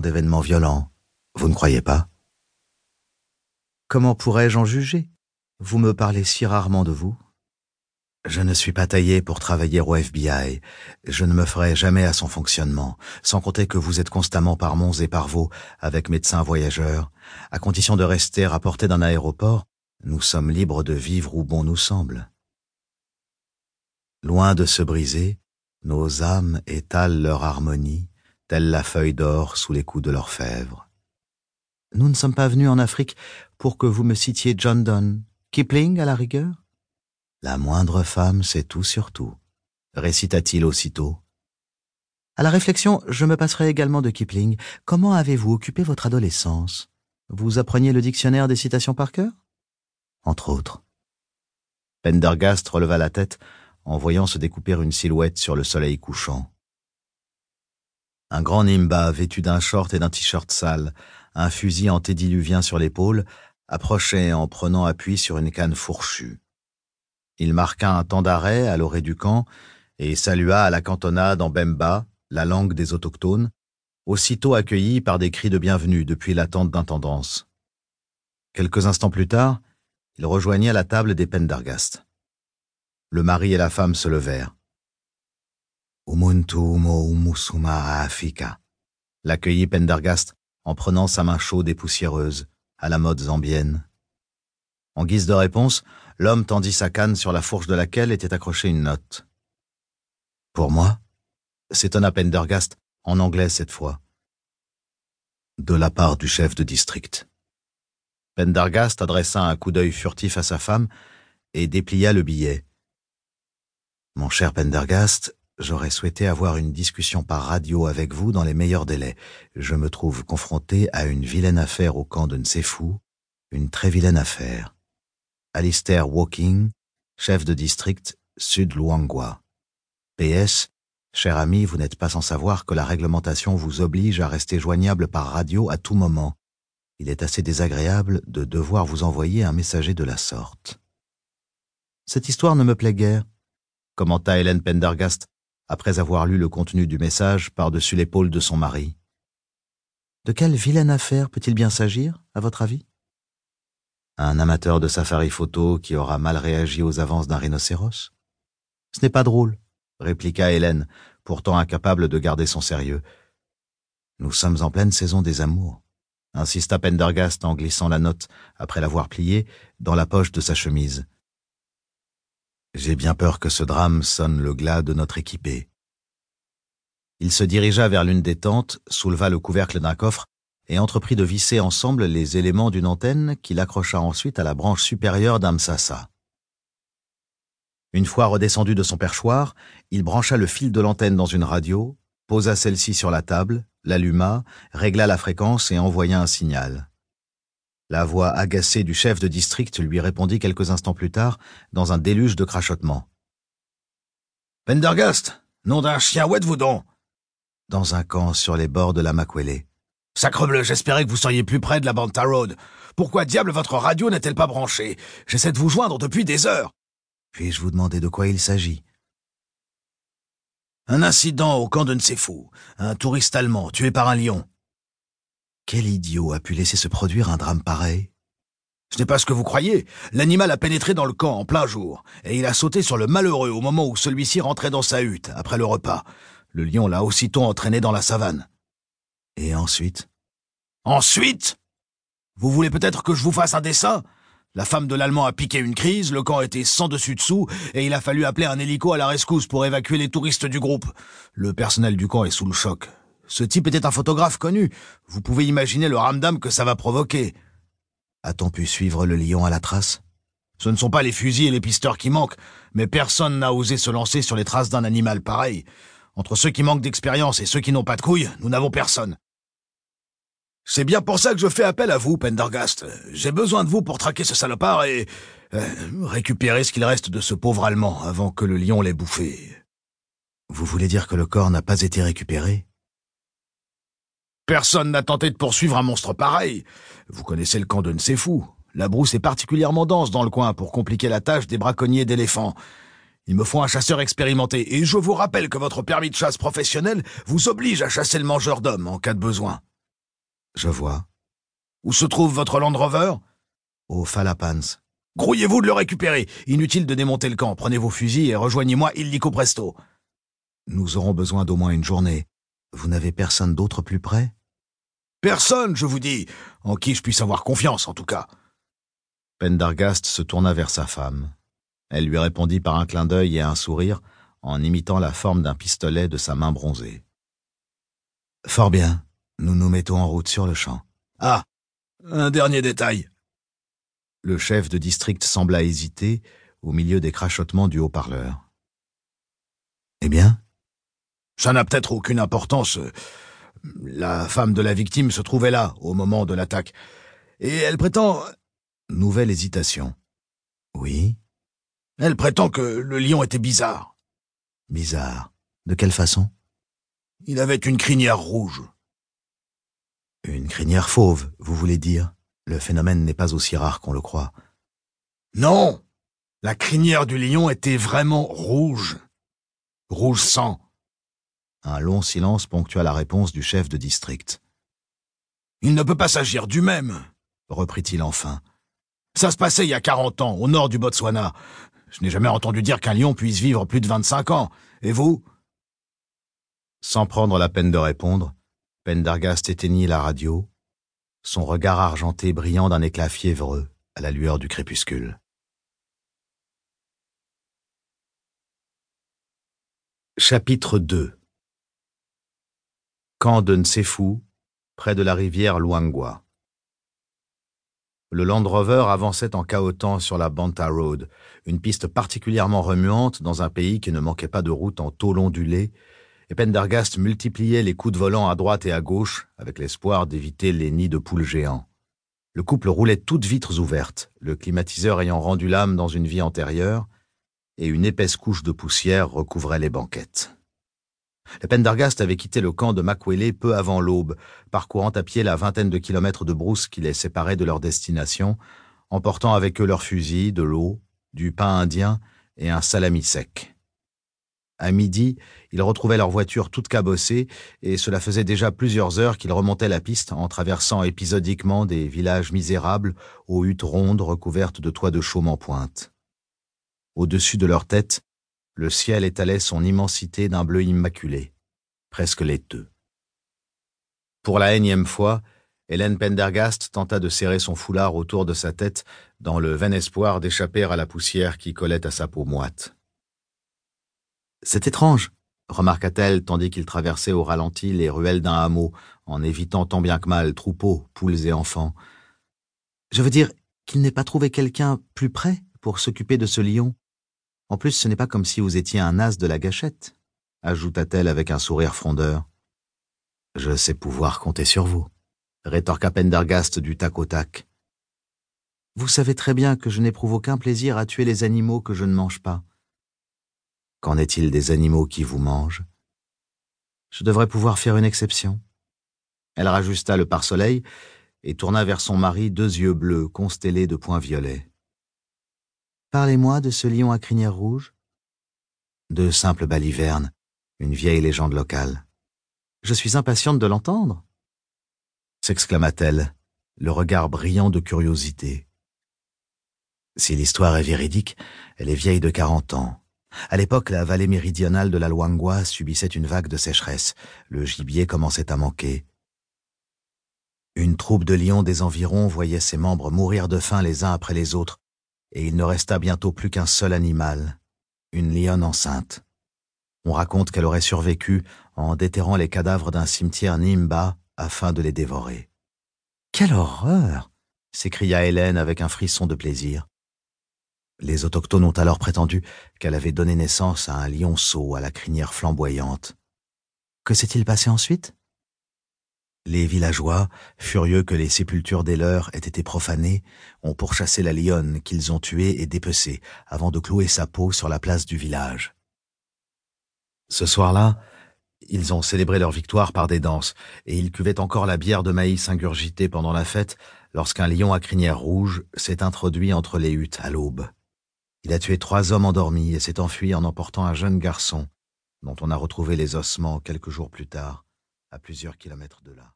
d'événements violents. Vous ne croyez pas? Comment pourrais-je en juger? Vous me parlez si rarement de vous. Je ne suis pas taillé pour travailler au FBI. Je ne me ferai jamais à son fonctionnement, sans compter que vous êtes constamment par monts et par vaux avec médecins voyageurs. À condition de rester à d'un aéroport, nous sommes libres de vivre où bon nous semble. Loin de se briser, nos âmes étalent leur harmonie, telle la feuille d'or sous les coups de l'orfèvre. Nous ne sommes pas venus en Afrique pour que vous me citiez John Donne, Kipling à la rigueur? La moindre femme sait tout sur tout, récita-t-il aussitôt. À la réflexion, je me passerai également de Kipling. Comment avez-vous occupé votre adolescence? Vous appreniez le dictionnaire des citations par cœur? Entre autres. Pendergast releva la tête en voyant se découper une silhouette sur le soleil couchant. Un grand nimba vêtu d'un short et d'un t-shirt sale, un fusil antédiluvien sur l'épaule, approchait en prenant appui sur une canne fourchue. Il marqua un temps d'arrêt à l'orée du camp et salua à la cantonade en bemba, la langue des autochtones, aussitôt accueilli par des cris de bienvenue depuis la tente d'intendance. Quelques instants plus tard, il rejoignit la table des Pendergast. Le mari et la femme se levèrent. Umuntu mo umusuma afika, l'accueillit Pendergast en prenant sa main chaude et poussiéreuse, à la mode zambienne. En guise de réponse, l'homme tendit sa canne sur la fourche de laquelle était accrochée une note. Pour moi, s'étonna Pendergast, en anglais cette fois. De la part du chef de district. Pendergast adressa un coup d'œil furtif à sa femme et déplia le billet. Mon cher Pendergast, j'aurais souhaité avoir une discussion par radio avec vous dans les meilleurs délais. Je me trouve confronté à une vilaine affaire au camp de Nsefu, une très vilaine affaire. Alistair Walking, chef de district Sud Luangwa. PS, cher ami, vous n'êtes pas sans savoir que la réglementation vous oblige à rester joignable par radio à tout moment. Il est assez désagréable de devoir vous envoyer un messager de la sorte. Cette histoire ne me plaît guère commenta Hélène Pendergast après avoir lu le contenu du message par-dessus l'épaule de son mari. De quelle vilaine affaire peut-il bien s'agir, à votre avis? Un amateur de safari photo qui aura mal réagi aux avances d'un rhinocéros? Ce n'est pas drôle, répliqua Hélène, pourtant incapable de garder son sérieux. Nous sommes en pleine saison des amours, insista Pendergast en glissant la note, après l'avoir pliée, dans la poche de sa chemise. J'ai bien peur que ce drame sonne le glas de notre équipée. Il se dirigea vers l'une des tentes, souleva le couvercle d'un coffre et entreprit de visser ensemble les éléments d'une antenne qu'il accrocha ensuite à la branche supérieure d'un msassa. Une fois redescendu de son perchoir, il brancha le fil de l'antenne dans une radio, posa celle-ci sur la table, l'alluma, régla la fréquence et envoya un signal. La voix agacée du chef de district lui répondit quelques instants plus tard, dans un déluge de crachotements. Pendergast, nom d'un chien, où êtes-vous donc Dans un camp sur les bords de la Makwele. Sacrebleu, j'espérais que vous seriez plus près de la Banta Road. Pourquoi diable votre radio n'est-elle pas branchée? J'essaie de vous joindre depuis des heures. Puis-je vous demander de quoi il s'agit? Un incident au camp de Nsefu. Un touriste allemand tué par un lion. Quel idiot a pu laisser se produire un drame pareil? Ce n'est pas ce que vous croyez. L'animal a pénétré dans le camp en plein jour, et il a sauté sur le malheureux au moment où celui-ci rentrait dans sa hutte, après le repas. Le lion l'a aussitôt entraîné dans la savane. Et ensuite? Ensuite? Vous voulez peut-être que je vous fasse un dessin? La femme de l'Allemand a piqué une crise, le camp était sans dessus dessous, et il a fallu appeler un hélico à la rescousse pour évacuer les touristes du groupe. Le personnel du camp est sous le choc. Ce type était un photographe connu. Vous pouvez imaginer le ramdam que ça va provoquer. A-t-on pu suivre le lion à la trace? Ce ne sont pas les fusils et les pisteurs qui manquent, mais personne n'a osé se lancer sur les traces d'un animal pareil. Entre ceux qui manquent d'expérience et ceux qui n'ont pas de couilles, nous n'avons personne. C'est bien pour ça que je fais appel à vous, Pendergast. J'ai besoin de vous pour traquer ce salopard et euh, récupérer ce qu'il reste de ce pauvre Allemand avant que le lion l'ait bouffé. Vous voulez dire que le corps n'a pas été récupéré? Personne n'a tenté de poursuivre un monstre pareil. Vous connaissez le camp de Nsefu. La brousse est particulièrement dense dans le coin pour compliquer la tâche des braconniers d'éléphants. Il me faut un chasseur expérimenté, et je vous rappelle que votre permis de chasse professionnel vous oblige à chasser le mangeur d'hommes en cas de besoin. Je vois. Où se trouve votre Land Rover? Au Falapans. Grouillez-vous de le récupérer. Inutile de démonter le camp. Prenez vos fusils et rejoignez-moi illico presto. Nous aurons besoin d'au moins une journée. Vous n'avez personne d'autre plus près? Personne, je vous dis, en qui je puisse avoir confiance, en tout cas. Pendergast se tourna vers sa femme. Elle lui répondit par un clin d'œil et un sourire, en imitant la forme d'un pistolet de sa main bronzée. Fort bien, nous nous mettons en route sur le champ. Ah, un dernier détail. Le chef de district sembla hésiter au milieu des crachotements du haut-parleur. Eh bien? Ça n'a peut-être aucune importance. La femme de la victime se trouvait là, au moment de l'attaque. Et elle prétend... Nouvelle hésitation. Oui Elle prétend que le lion était bizarre. Bizarre. De quelle façon? Il avait une crinière rouge. Une crinière fauve, vous voulez dire? Le phénomène n'est pas aussi rare qu'on le croit. Non La crinière du lion était vraiment rouge. Rouge sang. Un long silence ponctua la réponse du chef de district. Il ne peut pas s'agir du même, reprit-il enfin. Ça se passait il y a quarante ans, au nord du Botswana. Je n'ai jamais entendu dire qu'un lion puisse vivre plus de vingt-cinq ans. Et vous? Sans prendre la peine de répondre, Pendergast éteignit la radio, son regard argenté brillant d'un éclat fiévreux à la lueur du crépuscule. Chapitre 2 Camp de Nsefu, près de la rivière Luangwa. Le Land Rover avançait en cahotant sur la Banta Road, une piste particulièrement remuante dans un pays qui ne manquait pas de routes en tôle ondulée, et Pendergast multipliait les coups de volant à droite et à gauche, avec l'espoir d'éviter les nids de poules géants. Le couple roulait toutes vitres ouvertes, le climatiseur ayant rendu l'âme dans une vie antérieure, et une épaisse couche de poussière recouvrait les banquettes. Les Pendergast avaient quitté le camp de Makwele peu avant l'aube, parcourant à pied la vingtaine de kilomètres de brousse qui les séparaient de leur destination, emportant avec eux leurs fusils, de l'eau, du pain indien et un salami sec. À midi, ils retrouvaient leur voiture toute cabossée, et cela faisait déjà plusieurs heures qu'ils remontaient la piste en traversant épisodiquement des villages misérables aux huttes rondes recouvertes de toits de chaume en pointe. Au-dessus de leur tête, le ciel étalait son immensité d'un bleu immaculé, presque laiteux. Pour la énième fois, Hélène Pendergast tenta de serrer son foulard autour de sa tête dans le vain espoir d'échapper à la poussière qui collait à sa peau moite. C'est étrange, remarqua-t-elle tandis qu'il traversait au ralenti les ruelles d'un hameau, en évitant tant bien que mal troupeaux, poules et enfants. Je veux dire qu'il n'ait pas trouvé quelqu'un plus près pour s'occuper de ce lion? En plus, ce n'est pas comme si vous étiez un as de la gâchette, ajouta-t-elle avec un sourire frondeur. Je sais pouvoir compter sur vous, rétorqua Pendergast du tac au tac. Vous savez très bien que je n'éprouve aucun plaisir à tuer les animaux que je ne mange pas. Qu'en est-il des animaux qui vous mangent? Je devrais pouvoir faire une exception. Elle rajusta le pare-soleil et tourna vers son mari deux yeux bleus constellés de points violets. Parlez-moi de ce lion à crinière rouge. De simples balivernes, une vieille légende locale. Je suis impatiente de l'entendre. s'exclama-t-elle, le regard brillant de curiosité. Si l'histoire est véridique, elle est vieille de quarante ans. À l'époque, la vallée méridionale de la Luangwa subissait une vague de sécheresse. Le gibier commençait à manquer. Une troupe de lions des environs voyait ses membres mourir de faim les uns après les autres, et il ne resta bientôt plus qu'un seul animal, une lionne enceinte. On raconte qu'elle aurait survécu en déterrant les cadavres d'un cimetière Nimba afin de les dévorer. Quelle horreur s'écria Hélène avec un frisson de plaisir. Les autochtones ont alors prétendu qu'elle avait donné naissance à un lionceau à la crinière flamboyante. Que s'est-il passé ensuite? Les villageois, furieux que les sépultures des leurs aient été profanées, ont pourchassé la lionne qu'ils ont tuée et dépecée avant de clouer sa peau sur la place du village. Ce soir-là, ils ont célébré leur victoire par des danses, et ils cuvaient encore la bière de maïs ingurgitée pendant la fête lorsqu'un lion à crinière rouge s'est introduit entre les huttes à l'aube. Il a tué trois hommes endormis et s'est enfui en emportant un jeune garçon, dont on a retrouvé les ossements quelques jours plus tard, à plusieurs kilomètres de là.